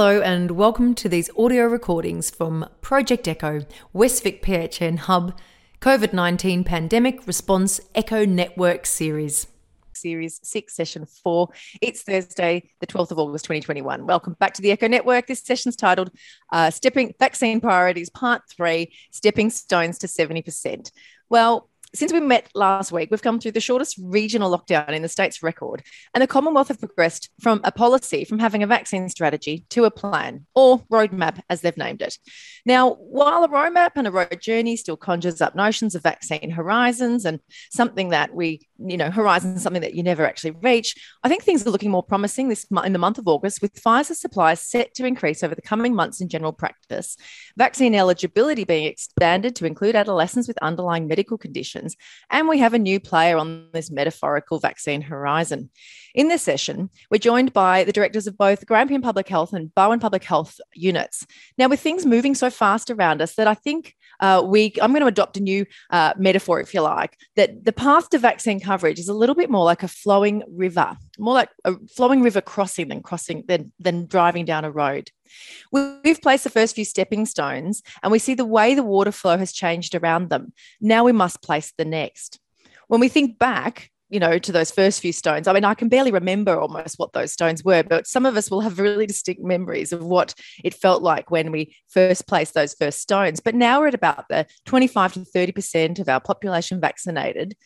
Hello, and welcome to these audio recordings from Project Echo, Westvic PHN Hub, COVID 19 Pandemic Response Echo Network Series. Series 6, Session 4. It's Thursday, the 12th of August, 2021. Welcome back to the Echo Network. This session's titled uh, Stepping Vaccine Priorities, Part 3 Stepping Stones to 70%. Well, since we met last week, we've come through the shortest regional lockdown in the state's record, and the Commonwealth have progressed from a policy, from having a vaccine strategy to a plan or roadmap, as they've named it. Now, while a roadmap and a road journey still conjures up notions of vaccine horizons and something that we, you know, horizons something that you never actually reach, I think things are looking more promising this in the month of August, with Pfizer supplies set to increase over the coming months in general practice, vaccine eligibility being expanded to include adolescents with underlying medical conditions and we have a new player on this metaphorical vaccine horizon. In this session, we're joined by the directors of both Grampian Public Health and Barwon Public Health units. Now, with things moving so fast around us, that I think uh, we, I'm going to adopt a new uh, metaphor, if you like, that the path to vaccine coverage is a little bit more like a flowing river, more like a flowing river crossing than crossing than, than driving down a road. We've placed the first few stepping stones and we see the way the water flow has changed around them. Now we must place the next. When we think back, you know, to those first few stones. I mean, I can barely remember almost what those stones were, but some of us will have really distinct memories of what it felt like when we first placed those first stones. But now we're at about the 25 to 30% of our population vaccinated.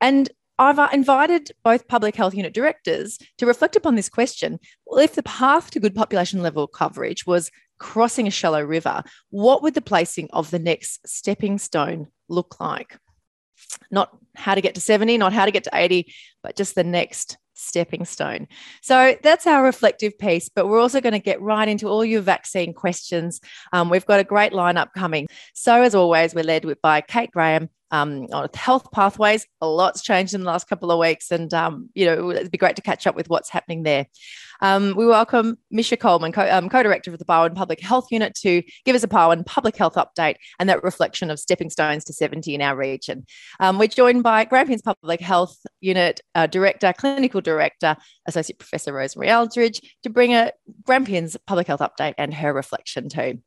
And I've uh, invited both public health unit directors to reflect upon this question. Well, if the path to good population level coverage was crossing a shallow river, what would the placing of the next stepping stone look like? Not how to get to 70, not how to get to 80, but just the next stepping stone. So that's our reflective piece, but we're also going to get right into all your vaccine questions. Um, we've got a great lineup coming. So, as always, we're led by Kate Graham, um, on health pathways. A lot's changed in the last couple of weeks, and um, you know it'd be great to catch up with what's happening there. Um, we welcome Misha Coleman, co- um, co-director of the Barwon Public Health Unit, to give us a Barwon Public Health update and that reflection of stepping stones to 70 in our region. Um, we're joined by Grampians Public Health Unit uh, Director, Clinical Director, Associate Professor Rosemary Aldrich, to bring a Grampians Public Health update and her reflection too.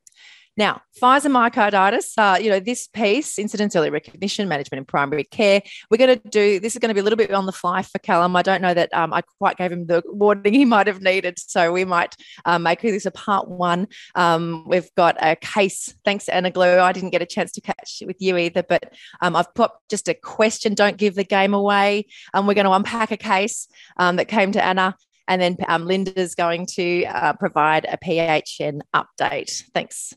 Now, Pfizer myocarditis, uh, you know, this piece, incidence early recognition, management in primary care, we're going to do, this is going to be a little bit on the fly for Callum. I don't know that um, I quite gave him the warning he might have needed. So we might um, make this a part one. Um, we've got a case, thanks Anna Glue. I didn't get a chance to catch it with you either, but um, I've put just a question, don't give the game away. Um, we're going to unpack a case um, that came to Anna and then um, Linda's going to uh, provide a PHN update. Thanks.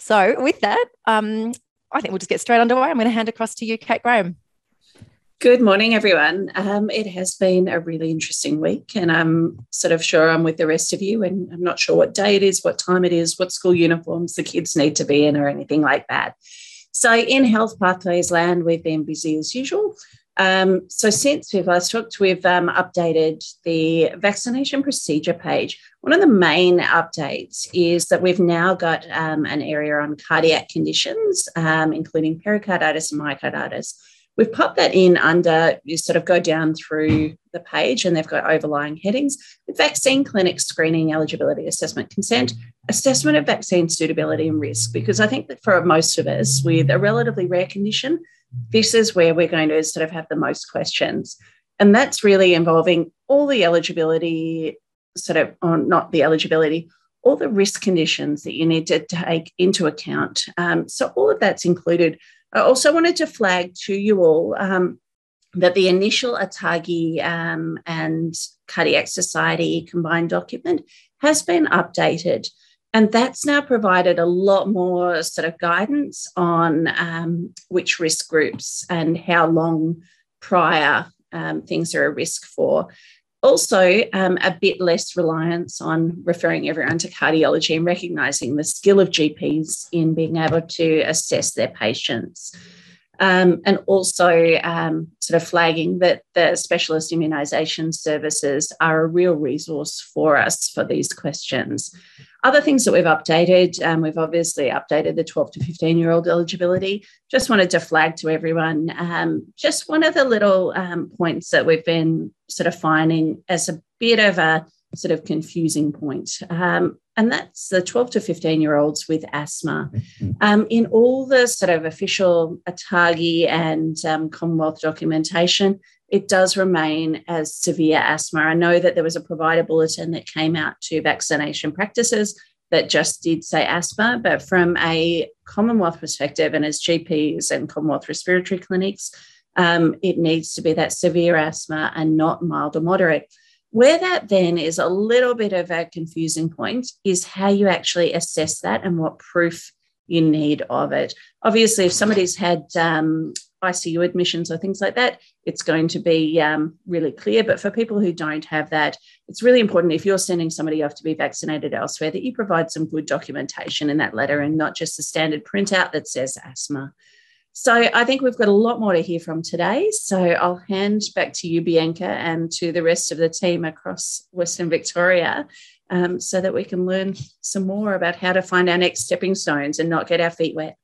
So, with that, um, I think we'll just get straight underway. I'm going to hand across to you, Kate Graham. Good morning, everyone. Um, it has been a really interesting week, and I'm sort of sure I'm with the rest of you. And I'm not sure what day it is, what time it is, what school uniforms the kids need to be in, or anything like that. So, in Health Pathways Land, we've been busy as usual. Um, so since we've last talked, we've um, updated the vaccination procedure page. One of the main updates is that we've now got um, an area on cardiac conditions, um, including pericarditis and myocarditis. We've popped that in under, you sort of go down through the page and they've got overlying headings vaccine clinic screening, eligibility, assessment, consent, assessment of vaccine suitability and risk. Because I think that for most of us with a relatively rare condition, this is where we're going to sort of have the most questions. And that's really involving all the eligibility, sort of, or not the eligibility, all the risk conditions that you need to take into account. Um, so, all of that's included. I also wanted to flag to you all um, that the initial ATAGI um, and Cardiac Society combined document has been updated and that's now provided a lot more sort of guidance on um, which risk groups and how long prior um, things are a risk for. Also, um, a bit less reliance on referring everyone to cardiology and recognising the skill of GPs in being able to assess their patients. Um, and also um, sort of flagging that the specialist immunisation services are a real resource for us for these questions. Other things that we've updated, um, we've obviously updated the 12 to 15 year old eligibility. Just wanted to flag to everyone um, just one of the little um, points that we've been sort of finding as a bit of a sort of confusing point. And that's the 12 to 15 year olds with asthma. Mm-hmm. Um, in all the sort of official ATAGI and um, Commonwealth documentation, it does remain as severe asthma. I know that there was a provider bulletin that came out to vaccination practices that just did say asthma, but from a Commonwealth perspective and as GPs and Commonwealth respiratory clinics, um, it needs to be that severe asthma and not mild or moderate. Where that then is a little bit of a confusing point is how you actually assess that and what proof you need of it. Obviously, if somebody's had um, ICU admissions or things like that, it's going to be um, really clear. But for people who don't have that, it's really important if you're sending somebody off to be vaccinated elsewhere that you provide some good documentation in that letter and not just the standard printout that says asthma. So I think we've got a lot more to hear from today. So I'll hand back to you, Bianca, and to the rest of the team across Western Victoria um, so that we can learn some more about how to find our next stepping stones and not get our feet wet.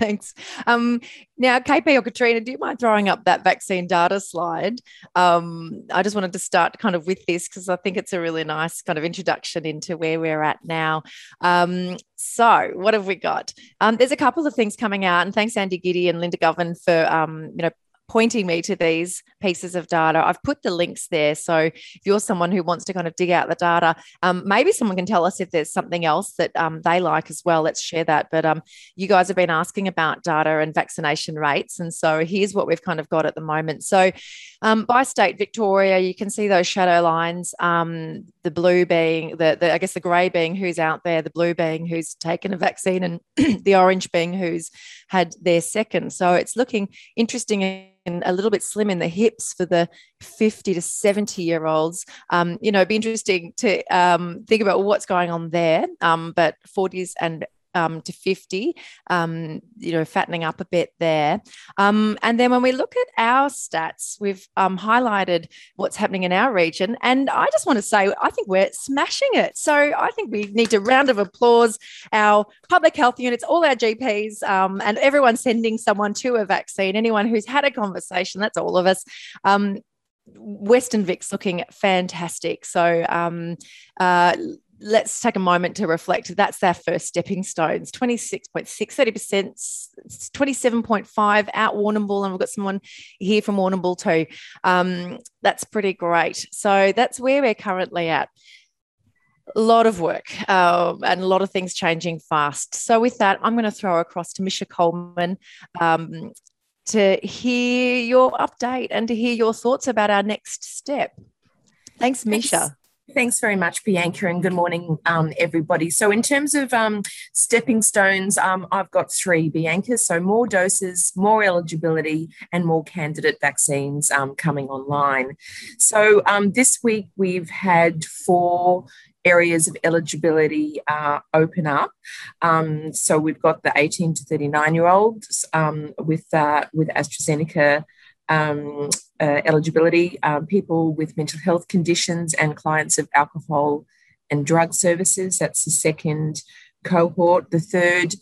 Thanks. Um, now, KP or Katrina, do you mind throwing up that vaccine data slide? Um, I just wanted to start kind of with this because I think it's a really nice kind of introduction into where we're at now. Um, so, what have we got? Um, there's a couple of things coming out, and thanks Andy Giddy and Linda Govan for um, you know pointing me to these pieces of data. I've put the links there. So if you're someone who wants to kind of dig out the data, um, maybe someone can tell us if there's something else that um, they like as well. Let's share that. But um, you guys have been asking about data and vaccination rates. And so here's what we've kind of got at the moment. So um, by state, Victoria, you can see those shadow lines, um, the blue being, the, the I guess the grey being who's out there, the blue being who's taken a vaccine, and the orange being who's had their second. So it's looking interesting and a little bit slim in the hips for the 50 to 70 year olds. Um, you know, it'd be interesting to um, think about what's going on there. Um, but 40s and um, to 50, um, you know, fattening up a bit there. Um, and then when we look at our stats, we've um, highlighted what's happening in our region. And I just want to say, I think we're smashing it. So I think we need a round of applause our public health units, all our GPs, um, and everyone sending someone to a vaccine, anyone who's had a conversation, that's all of us. Um, Western Vic's looking fantastic. So, um, uh, let's take a moment to reflect. That's their first stepping stones 26.6, 30%, 27.5 out Warrnambool. And we've got someone here from Warrnambool too. Um, that's pretty great. So that's where we're currently at. A lot of work uh, and a lot of things changing fast. So, with that, I'm going to throw across to Misha Coleman um, to hear your update and to hear your thoughts about our next step. Thanks, Misha. Thanks very much, Bianca, and good morning, um, everybody. So, in terms of um, stepping stones, um, I've got three, Bianca. So, more doses, more eligibility, and more candidate vaccines um, coming online. So, um, this week we've had four areas of eligibility uh, open up. Um, so, we've got the 18 to 39 year olds with uh, with AstraZeneca um, uh, eligibility, um, people with mental health conditions, and clients of alcohol and drug services. That's the second cohort. The third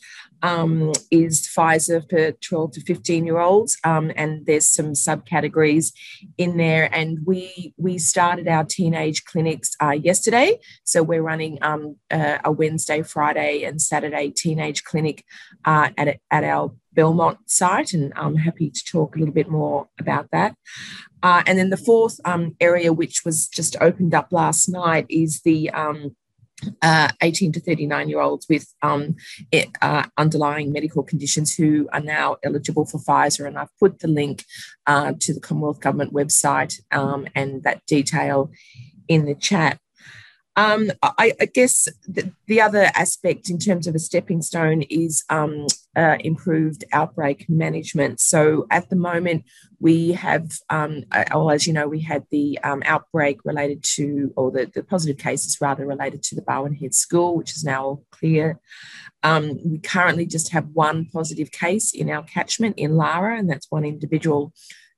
um, is Pfizer for 12 to 15 year olds, um, and there's some subcategories in there. And we we started our teenage clinics uh, yesterday, so we're running um, uh, a Wednesday, Friday, and Saturday teenage clinic uh, at at our Belmont site, and I'm happy to talk a little bit more about that. Uh, and then the fourth um, area, which was just opened up last night, is the um, uh, 18 to 39 year olds with um, it, uh, underlying medical conditions who are now eligible for Pfizer. And I've put the link uh, to the Commonwealth Government website um, and that detail in the chat. Um, I, I, guess the, the, other aspect in terms of a stepping stone is um, uh, improved outbreak management. So at the moment, we have, um, uh, well, as you know, we had the um, outbreak related to, or the, the positive cases rather related to the Barwon Head School, which is now all clear. Um, we currently just have one positive case in our catchment in Lara, and that's one individual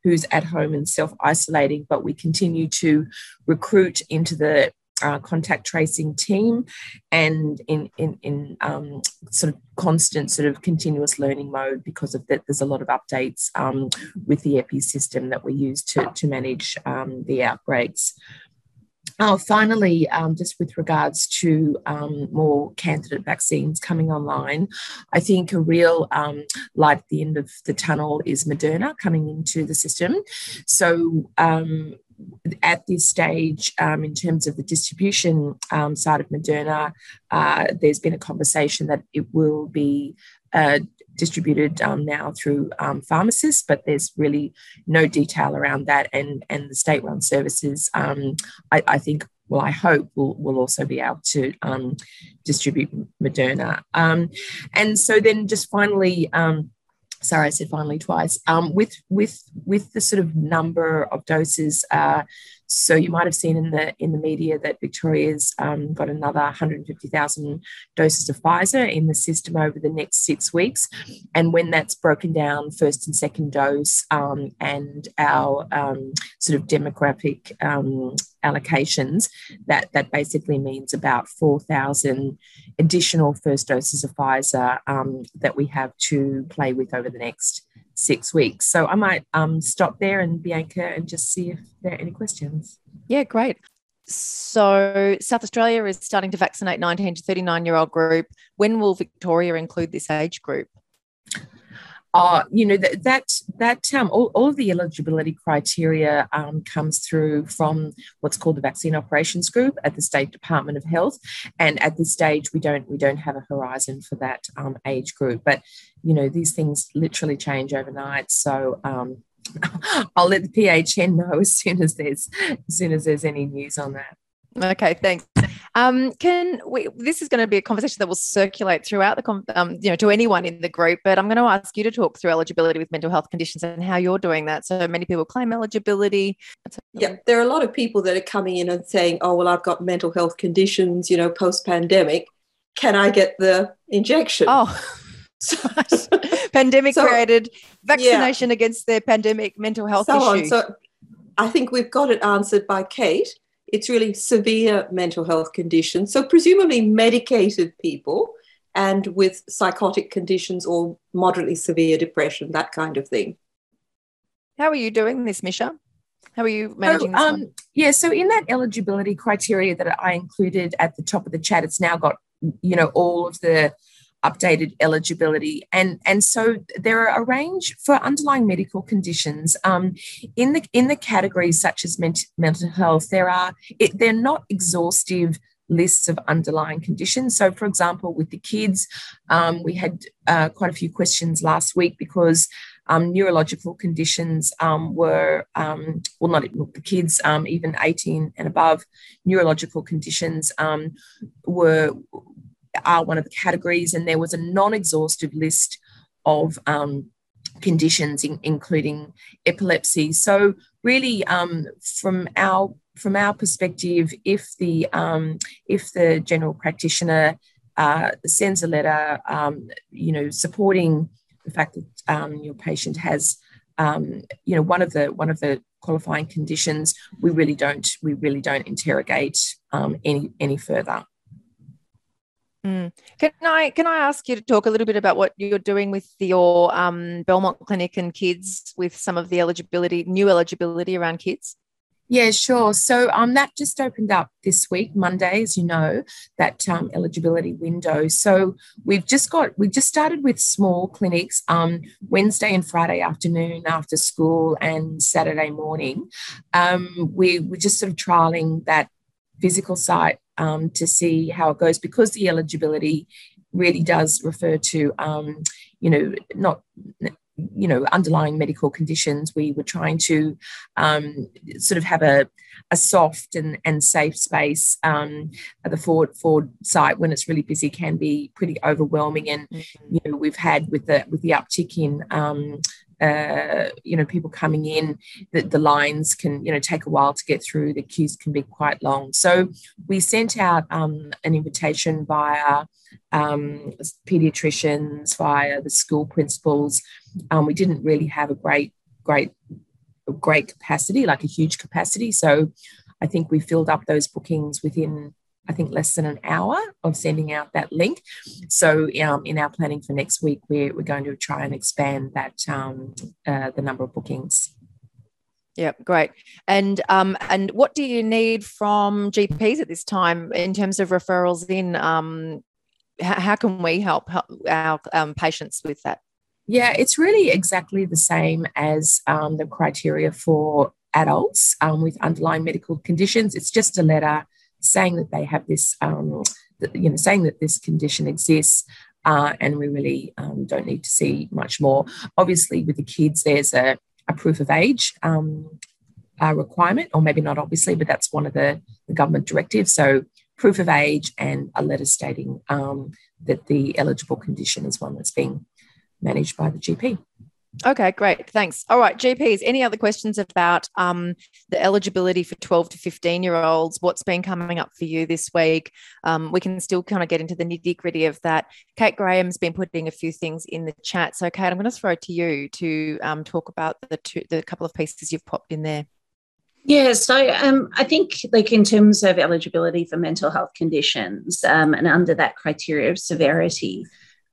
who's at home and self isolating, but we continue to recruit into the uh, contact tracing team and in in, in um, sort of constant sort of continuous learning mode because of that there's a lot of updates um, with the epi system that we use to, to manage um, the outbreaks Oh, finally, um, just with regards to um, more candidate vaccines coming online, I think a real um, light at the end of the tunnel is Moderna coming into the system. So, um, at this stage, um, in terms of the distribution um, side of Moderna, uh, there's been a conversation that it will be uh, distributed um, now through um, pharmacists, but there's really no detail around that. And, and the state run services, um, I, I, think, well, I hope will will also be able to um, distribute Moderna. And so then just finally, sorry, I said finally twice, with, with, with the sort of number of doses. Uh, so you might have seen in the in the media that Victoria's um, got another 150,000 doses of Pfizer in the system over the next six weeks, and when that's broken down, first and second dose, um, and our um, sort of demographic um, allocations, that that basically means about 4,000 additional first doses of Pfizer um, that we have to play with over the next six weeks. So I might um, stop there and Bianca and just see if there are any questions. Yeah, great. So South Australia is starting to vaccinate 19 to 39 year old group. When will Victoria include this age group? Uh, you know that that, that um, all, all of the eligibility criteria um, comes through from what's called the vaccine operations group at the state department of health and at this stage we don't we don't have a horizon for that um, age group but you know these things literally change overnight so um, I'll let the PHN know as soon as there's as soon as there's any news on that. Okay, thanks. Um, can we? This is going to be a conversation that will circulate throughout the, um, you know, to anyone in the group. But I'm going to ask you to talk through eligibility with mental health conditions and how you're doing that. So many people claim eligibility. Yeah, there are a lot of people that are coming in and saying, "Oh, well, I've got mental health conditions. You know, post pandemic. Can I get the injection?" Oh. pandemic so, created vaccination yeah. against their pandemic mental health so issue. On. So I think we've got it answered by Kate it's really severe mental health conditions. So, presumably, medicated people and with psychotic conditions or moderately severe depression, that kind of thing. How are you doing this, Misha? How are you managing this um, Yeah, so in that eligibility criteria that I included at the top of the chat, it's now got you know all of the updated eligibility. And, and so there are a range for underlying medical conditions um, in the in the categories such as ment- mental health. There are it, they're not exhaustive lists of underlying conditions. So, for example, with the kids, um, we had uh, quite a few questions last week because um, neurological conditions um, were, um, well, not the kids, um, even 18 and above, neurological conditions um, were are one of the categories, and there was a non exhaustive list of um, conditions, in, including epilepsy. So, really, um, from our from our perspective, if the um, if the general practitioner uh, sends a letter, um, you know, supporting the fact that um, your patient has, um, you know, one of the one of the qualifying conditions, we really don't we really don't interrogate any any further. Mm. Can I can I ask you to talk a little bit about what you're doing with your um, Belmont Clinic and kids with some of the eligibility, new eligibility around kids? Yeah, sure. So um, that just opened up this week, Monday, as you know, that um, eligibility window. So we've just got, we just started with small clinics um, Wednesday and Friday afternoon after school and Saturday morning. Um, we, we're just sort of trialing that physical site um, to see how it goes because the eligibility really does refer to, um, you know, not you know underlying medical conditions we were trying to um, sort of have a, a soft and, and safe space um, at the Ford Ford site when it's really busy can be pretty overwhelming and mm-hmm. you know we've had with the with the uptick in um, uh, you know people coming in the, the lines can you know take a while to get through. The queues can be quite long. So we sent out um, an invitation via um, pediatricians via the school principals. Um, we didn't really have a great great great capacity like a huge capacity. So i think we filled up those bookings within I think, less than an hour of sending out that link. So, um, in our planning for next week, we're, we're going to try and expand that um, uh, the number of bookings. Yeah, great. And um, and what do you need from GPs at this time in terms of referrals in? Um, how, how can we help, help our um, patients with that? Yeah, it's really exactly the same as um, the criteria for adults um, with underlying medical conditions. It's just a letter saying that they have this, um, you know, saying that this condition exists. Uh, and we really um, don't need to see much more. Obviously, with the kids, there's a, a proof of age um, requirement, or maybe not obviously, but that's one of the, the government directives. So, proof of age and a letter stating um, that the eligible condition is one that's being managed by the GP. Okay, great. Thanks. All right, GPs, any other questions about um, the eligibility for 12 to 15 year olds? What's been coming up for you this week? Um, we can still kind of get into the nitty gritty of that. Kate Graham's been putting a few things in the chat. So, Kate, I'm going to throw it to you to um, talk about the, two, the couple of pieces you've popped in there. Yeah, so um, I think, like in terms of eligibility for mental health conditions um, and under that criteria of severity,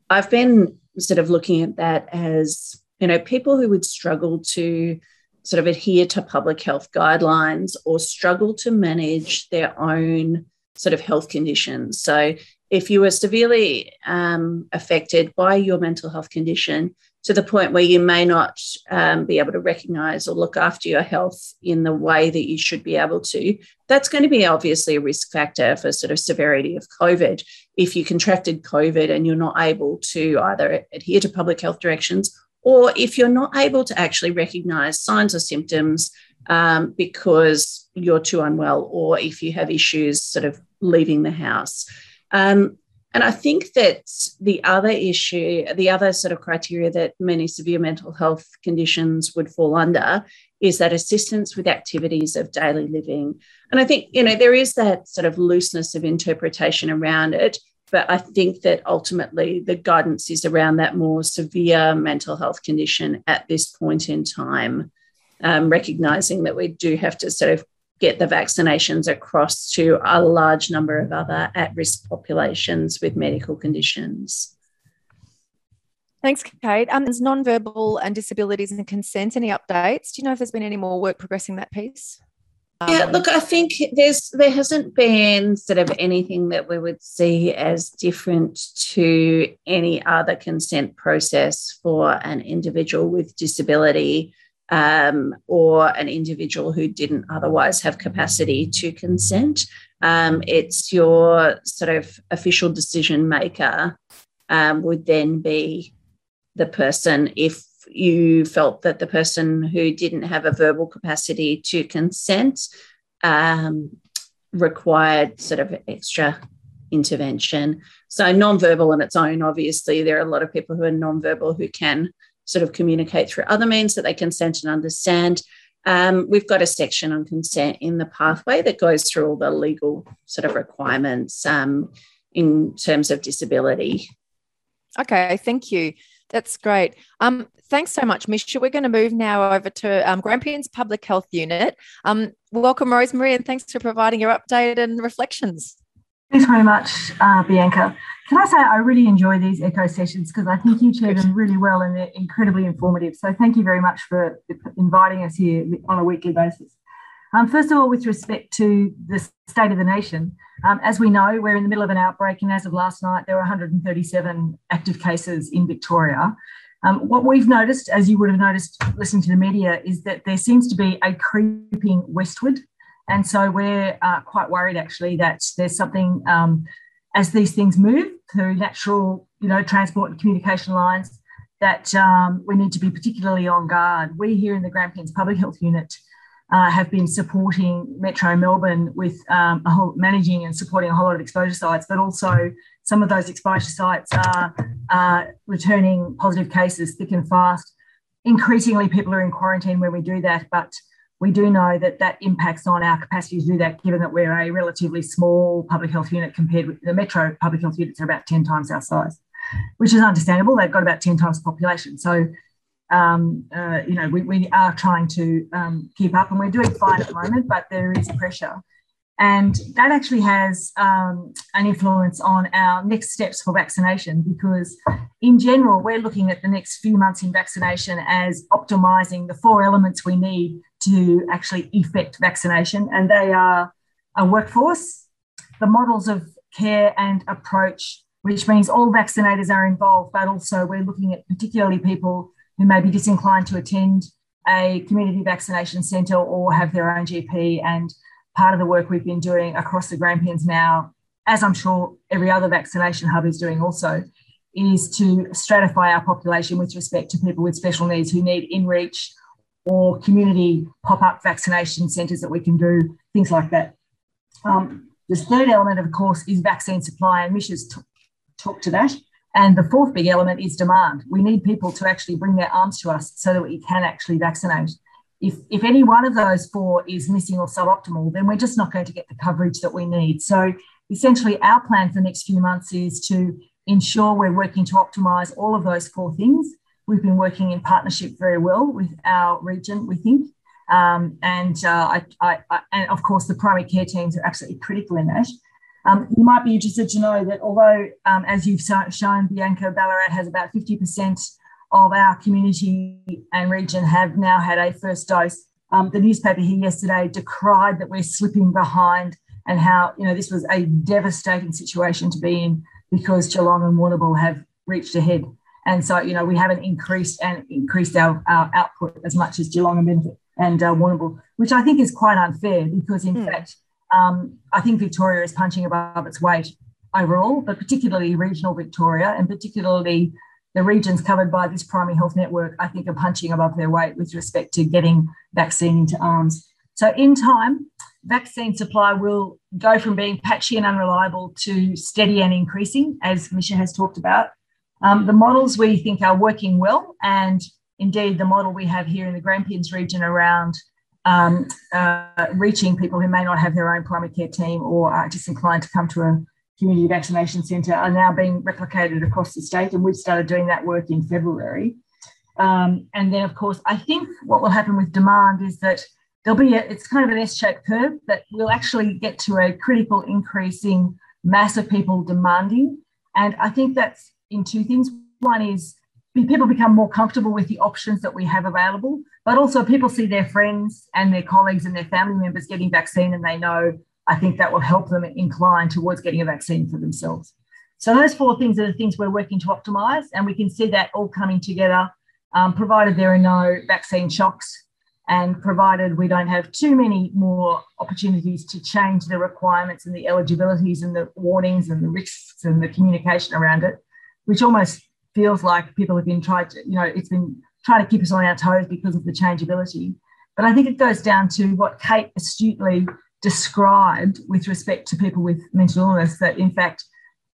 I've been sort of looking at that as you know, people who would struggle to sort of adhere to public health guidelines or struggle to manage their own sort of health conditions. So, if you were severely um, affected by your mental health condition to the point where you may not um, be able to recognize or look after your health in the way that you should be able to, that's going to be obviously a risk factor for sort of severity of COVID. If you contracted COVID and you're not able to either adhere to public health directions or if you're not able to actually recognize signs or symptoms um, because you're too unwell, or if you have issues sort of leaving the house. Um, and I think that the other issue, the other sort of criteria that many severe mental health conditions would fall under is that assistance with activities of daily living. And I think, you know, there is that sort of looseness of interpretation around it. But I think that ultimately the guidance is around that more severe mental health condition at this point in time, um, recognizing that we do have to sort of get the vaccinations across to a large number of other at risk populations with medical conditions. Thanks, Kate. Um, there's non-verbal and disabilities and consent. Any updates? Do you know if there's been any more work progressing that piece? Yeah, um, look, I think there's there hasn't been sort of anything that we would see as different to any other consent process for an individual with disability um, or an individual who didn't otherwise have capacity to consent. Um, it's your sort of official decision maker um, would then be the person if you felt that the person who didn't have a verbal capacity to consent um, required sort of extra intervention. So, non-verbal on its own, obviously, there are a lot of people who are non-verbal who can sort of communicate through other means that they consent and understand. Um, we've got a section on consent in the pathway that goes through all the legal sort of requirements um, in terms of disability. Okay, thank you. That's great. Um, thanks so much, Misha. We're going to move now over to um, Grampians Public Health Unit. Um, welcome, Rosemary, and thanks for providing your update and reflections. Thanks very much, uh, Bianca. Can I say I really enjoy these echo sessions because I think you chair them really well and they're incredibly informative. So thank you very much for inviting us here on a weekly basis. Um, first of all, with respect to the state of the nation, um, as we know, we're in the middle of an outbreak, and as of last night, there were 137 active cases in Victoria. Um, what we've noticed, as you would have noticed listening to the media, is that there seems to be a creeping westward. And so we're uh, quite worried actually that there's something um, as these things move through natural, you know, transport and communication lines that um, we need to be particularly on guard. We here in the Grampians Public Health Unit uh, have been supporting Metro Melbourne with um, whole, managing and supporting a whole lot of exposure sites, but also some of those exposure sites are uh, returning positive cases thick and fast. Increasingly, people are in quarantine when we do that, but we do know that that impacts on our capacity to do that, given that we're a relatively small public health unit compared with the metro public health units are about 10 times our size, which is understandable. They've got about 10 times the population. So um, uh, you know, we, we are trying to um, keep up and we're doing fine at the moment, but there is pressure. And that actually has um, an influence on our next steps for vaccination because, in general, we're looking at the next few months in vaccination as optimizing the four elements we need to actually effect vaccination, and they are a workforce, the models of care and approach, which means all vaccinators are involved, but also we're looking at particularly people who may be disinclined to attend a community vaccination centre or have their own GP. And part of the work we've been doing across the Grampians now, as I'm sure every other vaccination hub is doing also, is to stratify our population with respect to people with special needs who need in reach or community pop up vaccination centres that we can do, things like that. Um, the third element, of course, is vaccine supply, and Misha's t- talked to that. And the fourth big element is demand. We need people to actually bring their arms to us so that we can actually vaccinate. If, if any one of those four is missing or suboptimal, then we're just not going to get the coverage that we need. So essentially, our plan for the next few months is to ensure we're working to optimise all of those four things. We've been working in partnership very well with our region, we think. Um, and, uh, I, I, and of course, the primary care teams are absolutely critical in that. Um, you might be interested to know that although, um, as you've shown, Bianca Ballarat has about 50% of our community and region have now had a first dose. Um, the newspaper here yesterday decried that we're slipping behind and how you know this was a devastating situation to be in because Geelong and Warrnambool have reached ahead. And so, you know, we haven't increased and increased our, our output as much as Geelong and Benefit and uh, Warrnambool, which I think is quite unfair because, in mm. fact, um, I think Victoria is punching above its weight overall, but particularly regional Victoria and particularly the regions covered by this primary health network, I think are punching above their weight with respect to getting vaccine into arms. So, in time, vaccine supply will go from being patchy and unreliable to steady and increasing, as Misha has talked about. Um, the models we think are working well, and indeed the model we have here in the Grampians region around um, uh, reaching people who may not have their own primary care team or are disinclined to come to a community vaccination centre are now being replicated across the state, and we've started doing that work in February. Um, and then, of course, I think what will happen with demand is that there'll be a, it's kind of an S-shaped curve that we'll actually get to a critical increasing mass of people demanding. And I think that's in two things. One is people become more comfortable with the options that we have available, but also people see their friends and their colleagues and their family members getting vaccine and they know I think that will help them incline towards getting a vaccine for themselves. So those four things are the things we're working to optimise, and we can see that all coming together, um, provided there are no vaccine shocks and provided we don't have too many more opportunities to change the requirements and the eligibilities and the warnings and the risks and the communication around it, which almost feels like people have been trying to, you know, it's been trying to keep us on our toes because of the changeability. But I think it goes down to what Kate astutely described with respect to people with mental illness that, in fact,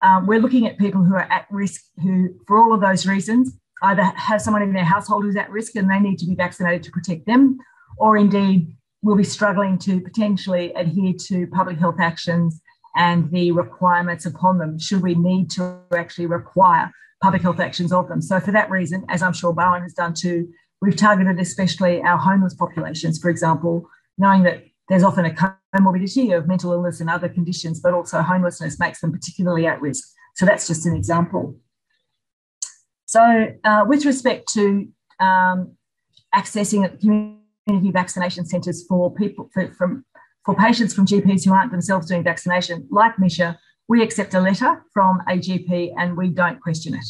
um, we're looking at people who are at risk, who, for all of those reasons, either have someone in their household who's at risk and they need to be vaccinated to protect them, or indeed will be struggling to potentially adhere to public health actions and the requirements upon them, should we need to actually require public health actions of them. So, for that reason, as I'm sure Barwon has done too, we've targeted especially our homeless populations, for example, knowing that there's often a comorbidity of mental illness and other conditions, but also homelessness makes them particularly at risk. So that's just an example. So, uh, with respect to um, accessing community vaccination centres for people for, from for patients from GPs who aren't themselves doing vaccination, like Misha, we accept a letter from a GP and we don't question it.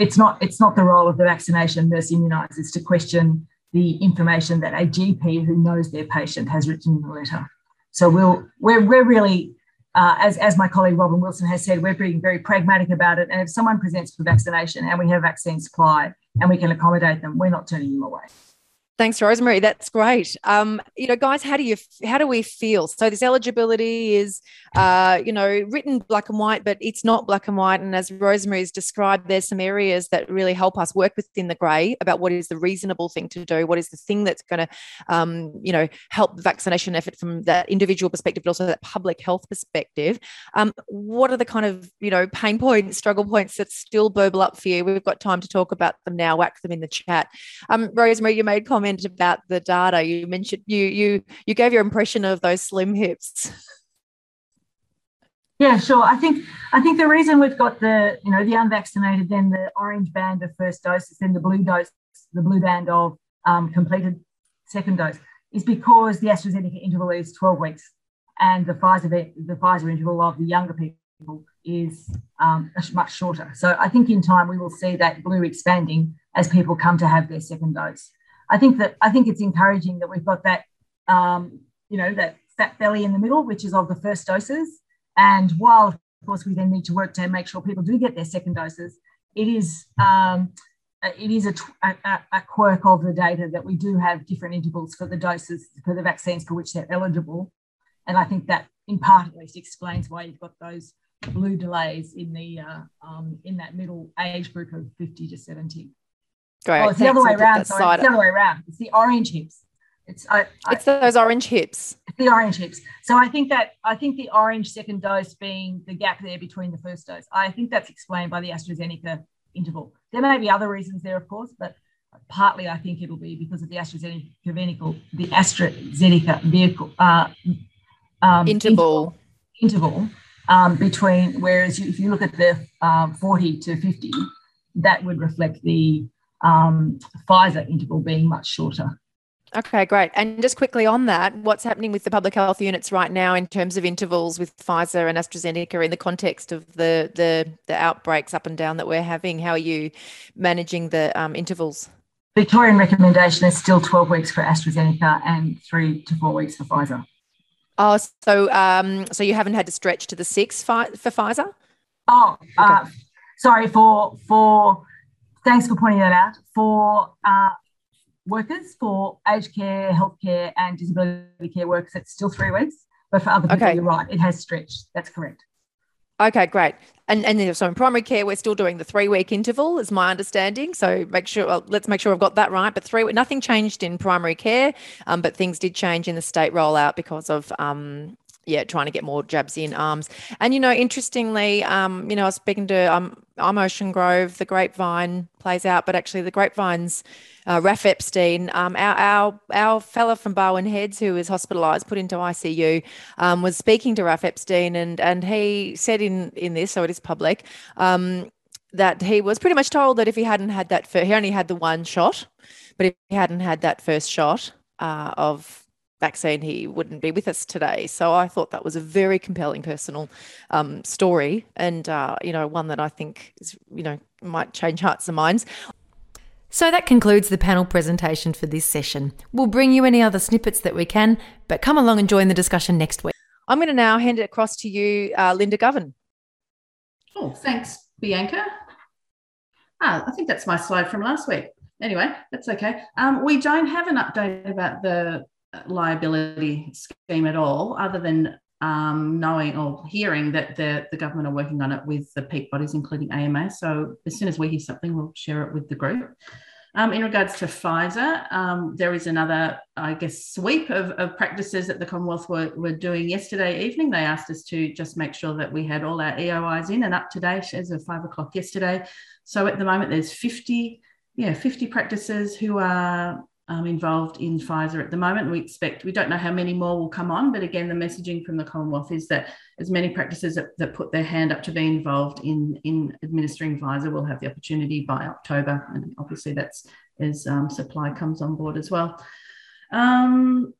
It's not it's not the role of the vaccination nurse immunisers to question the information that a GP who knows their patient has written in the letter. So we'll, we're, we're really, uh, as, as my colleague Robin Wilson has said, we're being very pragmatic about it. And if someone presents for vaccination and we have vaccine supply and we can accommodate them, we're not turning them away. Thanks, Rosemary. That's great. Um, you know, guys, how do you how do we feel? So this eligibility is, uh, you know, written black and white, but it's not black and white. And as Rosemary's described, there's some areas that really help us work within the grey about what is the reasonable thing to do, what is the thing that's going to, um, you know, help the vaccination effort from that individual perspective, but also that public health perspective. Um, what are the kind of you know pain points, struggle points that still burble up for you? We've got time to talk about them now. Whack them in the chat. Um, Rosemary, you made comments comment about the data. You mentioned you you you gave your impression of those slim hips. Yeah, sure. I think I think the reason we've got the you know the unvaccinated, then the orange band of first doses, then the blue dose, the blue band of um, completed second dose is because the AstraZeneca interval is 12 weeks and the Pfizer, the Pfizer interval of the younger people is um, much shorter. So I think in time we will see that blue expanding as people come to have their second dose. I think that I think it's encouraging that we've got that um, you know that fat belly in the middle, which is of the first doses. And while of course we then need to work to make sure people do get their second doses, it is um, it is a, a, a, quirk of the data that we do have different intervals for the doses for the vaccines for which they're eligible. And I think that in part at least explains why you've got those blue delays in the uh, um, in that middle age group of 50 to 70. Oh, it's the other way around. Sorry, it's the other way around. It's the orange hips. It's I, it's those orange hips. The orange hips. So I think that I think the orange second dose being the gap there between the first dose. I think that's explained by the AstraZeneca interval. There may be other reasons there, of course, but partly I think it'll be because of the AstraZeneca vehicle, the AstraZeneca vehicle uh, um, interval interval um, between. Whereas you, if you look at the um, 40 to 50, that would reflect the um, Pfizer interval being much shorter. Okay, great. And just quickly on that, what's happening with the public health units right now in terms of intervals with Pfizer and AstraZeneca in the context of the the, the outbreaks up and down that we're having? How are you managing the um, intervals? Victorian recommendation is still 12 weeks for AstraZeneca and three to four weeks for Pfizer. Oh, so um, so you haven't had to stretch to the six fi- for Pfizer? Oh, okay. uh, sorry for for. Thanks for pointing that out. For uh, workers for aged care, healthcare, and disability care workers, it's still three weeks. But for other people, okay. you're right, it has stretched. That's correct. Okay, great. And and so in primary care, we're still doing the three week interval, is my understanding. So make sure well, let's make sure I've got that right. But three nothing changed in primary care, um, but things did change in the state rollout because of um, yeah, trying to get more jabs in arms. And you know, interestingly, um, you know, I was speaking to um, I'm Ocean Grove, the Grapevine plays out, but actually the Grapevine's uh, Epstein, um, our, our our fella from Barwon Heads who was hospitalised, put into ICU, um, was speaking to Raf Epstein, and and he said in in this, so it is public, um, that he was pretty much told that if he hadn't had that, he only had the one shot, but if he hadn't had that first shot uh, of vaccine, he wouldn't be with us today. So I thought that was a very compelling personal um, story, and uh, you know, one that I think is you know might change hearts and minds. So that concludes the panel presentation for this session. We'll bring you any other snippets that we can, but come along and join the discussion next week. I'm going to now hand it across to you, uh, Linda Govan. Oh, thanks, Bianca. Ah, I think that's my slide from last week. Anyway, that's okay. Um, we don't have an update about the liability scheme at all, other than um, knowing or hearing that the, the government are working on it with the peak bodies, including AMA. So as soon as we hear something, we'll share it with the group. Um, in regards to Pfizer, um, there is another, I guess, sweep of, of practices that the Commonwealth were, were doing yesterday evening. They asked us to just make sure that we had all our EOIs in and up to date as of five o'clock yesterday. So at the moment, there's 50, yeah, 50 practices who are um, involved in Pfizer at the moment. We expect, we don't know how many more will come on, but again, the messaging from the Commonwealth is that as many practices that, that put their hand up to be involved in, in administering Pfizer will have the opportunity by October. And obviously, that's as um, supply comes on board as well. Um,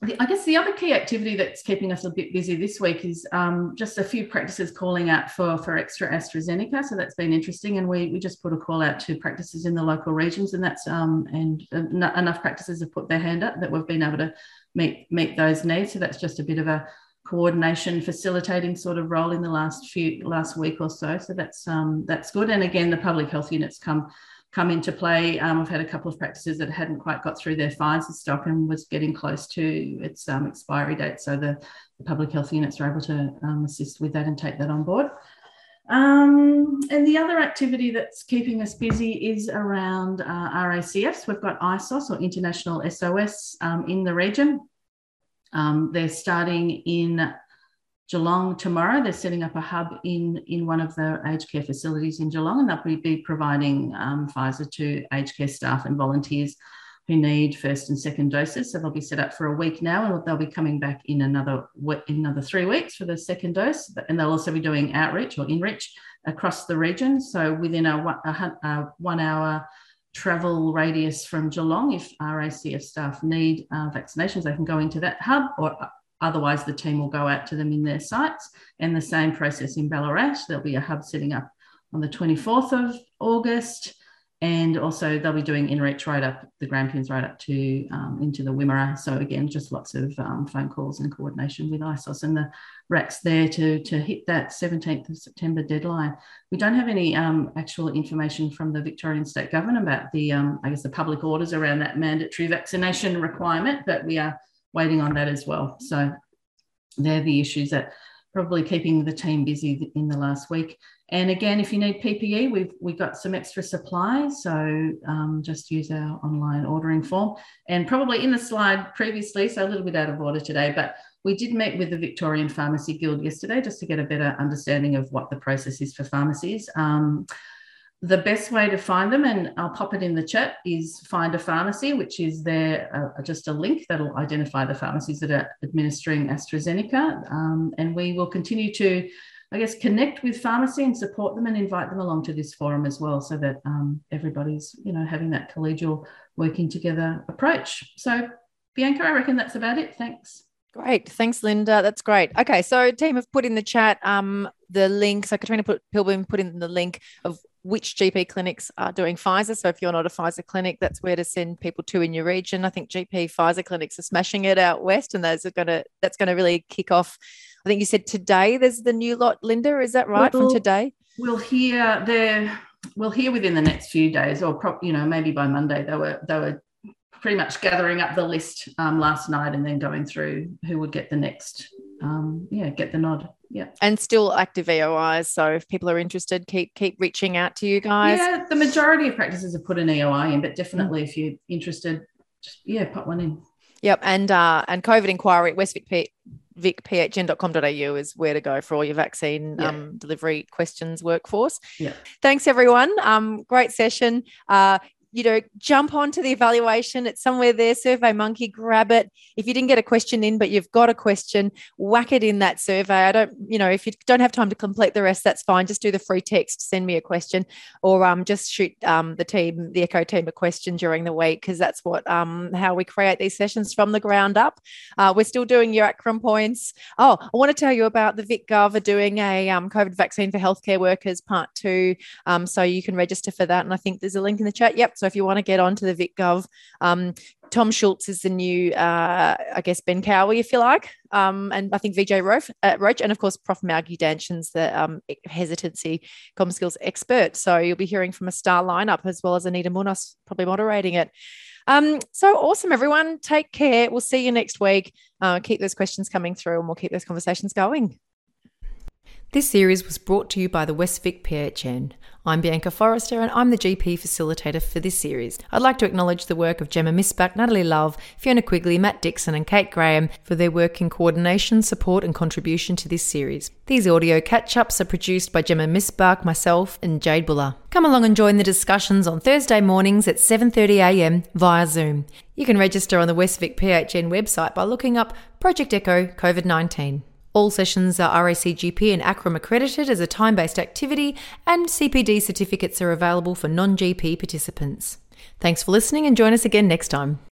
the, I guess the other key activity that's keeping us a bit busy this week is um, just a few practices calling out for, for extra AstraZeneca. So that's been interesting. And we, we just put a call out to practices in the local regions, and that's um, and enough practices have put their hand up that we've been able to meet meet those needs. So that's just a bit of a coordination facilitating sort of role in the last few last week or so. So that's um, that's good. And again, the public health units come come into play. Um, I've had a couple of practices that hadn't quite got through their Pfizer stock and was getting close to its um, expiry date. So the, the, public health units are able to um, assist with that and take that on board. Um, and the other activity that's keeping us busy is around uh, RACFs. We've got ISOS or International SOS um, in the region. Um, they're starting in Geelong tomorrow. They're setting up a hub in, in one of the aged care facilities in Geelong, and they'll be providing um, Pfizer to aged care staff and volunteers who need first and second doses. So they'll be set up for a week now, and they'll be coming back in another in another three weeks for the second dose. And they'll also be doing outreach or enrich across the region. So within a, a, a one hour travel radius from Geelong. If RACF staff need uh, vaccinations, they can go into that hub, or otherwise the team will go out to them in their sites. And the same process in Ballarat. There'll be a hub setting up on the 24th of August and also they'll be doing inReach right up the Grampians right up to um, into the Wimmera. So again, just lots of um, phone calls and coordination with ISOS and the RACs there to, to hit that 17th of September deadline. We don't have any um, actual information from the Victorian State Government about the, um, I guess, the public orders around that mandatory vaccination requirement, but we are waiting on that as well. So they're the issues that probably keeping the team busy in the last week. And again, if you need PPE, we've we've got some extra supply, so um, just use our online ordering form. And probably in the slide previously, so a little bit out of order today, but we did meet with the Victorian Pharmacy Guild yesterday just to get a better understanding of what the process is for pharmacies. Um, the best way to find them, and I'll pop it in the chat, is find a pharmacy, which is there uh, just a link that'll identify the pharmacies that are administering AstraZeneca. Um, and we will continue to I guess, connect with pharmacy and support them and invite them along to this forum as well, so that um, everybody's, you know, having that collegial working together approach. So, Bianca, I reckon that's about it. Thanks. Great. Thanks, Linda. That's great. Okay. So, team have put in the chat um, the link. So, Katrina put, Pilbeam put in the link of which GP clinics are doing Pfizer. So, if you're not a Pfizer clinic, that's where to send people to in your region. I think GP Pfizer clinics are smashing it out west, and those are going to, that's going to really kick off I think you said today there's the new lot, Linda. Is that right we'll, from today? We'll hear there. We'll hear within the next few days, or pro- you know maybe by Monday. They were they were pretty much gathering up the list um, last night and then going through who would get the next. Um, yeah, get the nod. Yeah, and still active EOIs. So if people are interested, keep keep reaching out to you guys. Yeah, the majority of practices have put an EOI in, but definitely mm. if you're interested, just yeah, put one in. Yep, and uh, and COVID inquiry at Westvic vicphn.com.au is where to go for all your vaccine yeah. um, delivery questions workforce. Yeah. Thanks, everyone. Um, great session. Uh, you know, jump onto the evaluation. It's somewhere there. Survey Monkey, grab it. If you didn't get a question in, but you've got a question, whack it in that survey. I don't, you know, if you don't have time to complete the rest, that's fine. Just do the free text, send me a question, or um, just shoot um, the team, the Echo team, a question during the week because that's what um, how we create these sessions from the ground up. Uh, we're still doing your ACRRM points. Oh, I want to tell you about the VicGov are doing a um, COVID vaccine for healthcare workers part two. Um, so you can register for that, and I think there's a link in the chat. Yep. So if you want to get onto the VicGov, um, Tom Schultz is the new, uh, I guess, Ben Cowie, if you like. Um, and I think Vijay Roach, uh, Roach and of course, Prof. Margie Danchin's the um, hesitancy com skills expert. So you'll be hearing from a star lineup as well as Anita Munoz probably moderating it. Um, so awesome, everyone. Take care. We'll see you next week. Uh, keep those questions coming through and we'll keep those conversations going. This series was brought to you by the Westvic PHN. I'm Bianca Forrester and I'm the GP facilitator for this series. I'd like to acknowledge the work of Gemma Misbach, Natalie Love, Fiona Quigley, Matt Dixon, and Kate Graham for their work in coordination, support, and contribution to this series. These audio catch ups are produced by Gemma Misbach, myself, and Jade Buller. Come along and join the discussions on Thursday mornings at 7.30am via Zoom. You can register on the Westvic PHN website by looking up Project Echo COVID 19. All sessions are RACGP and ACRRM accredited as a time based activity, and CPD certificates are available for non GP participants. Thanks for listening and join us again next time.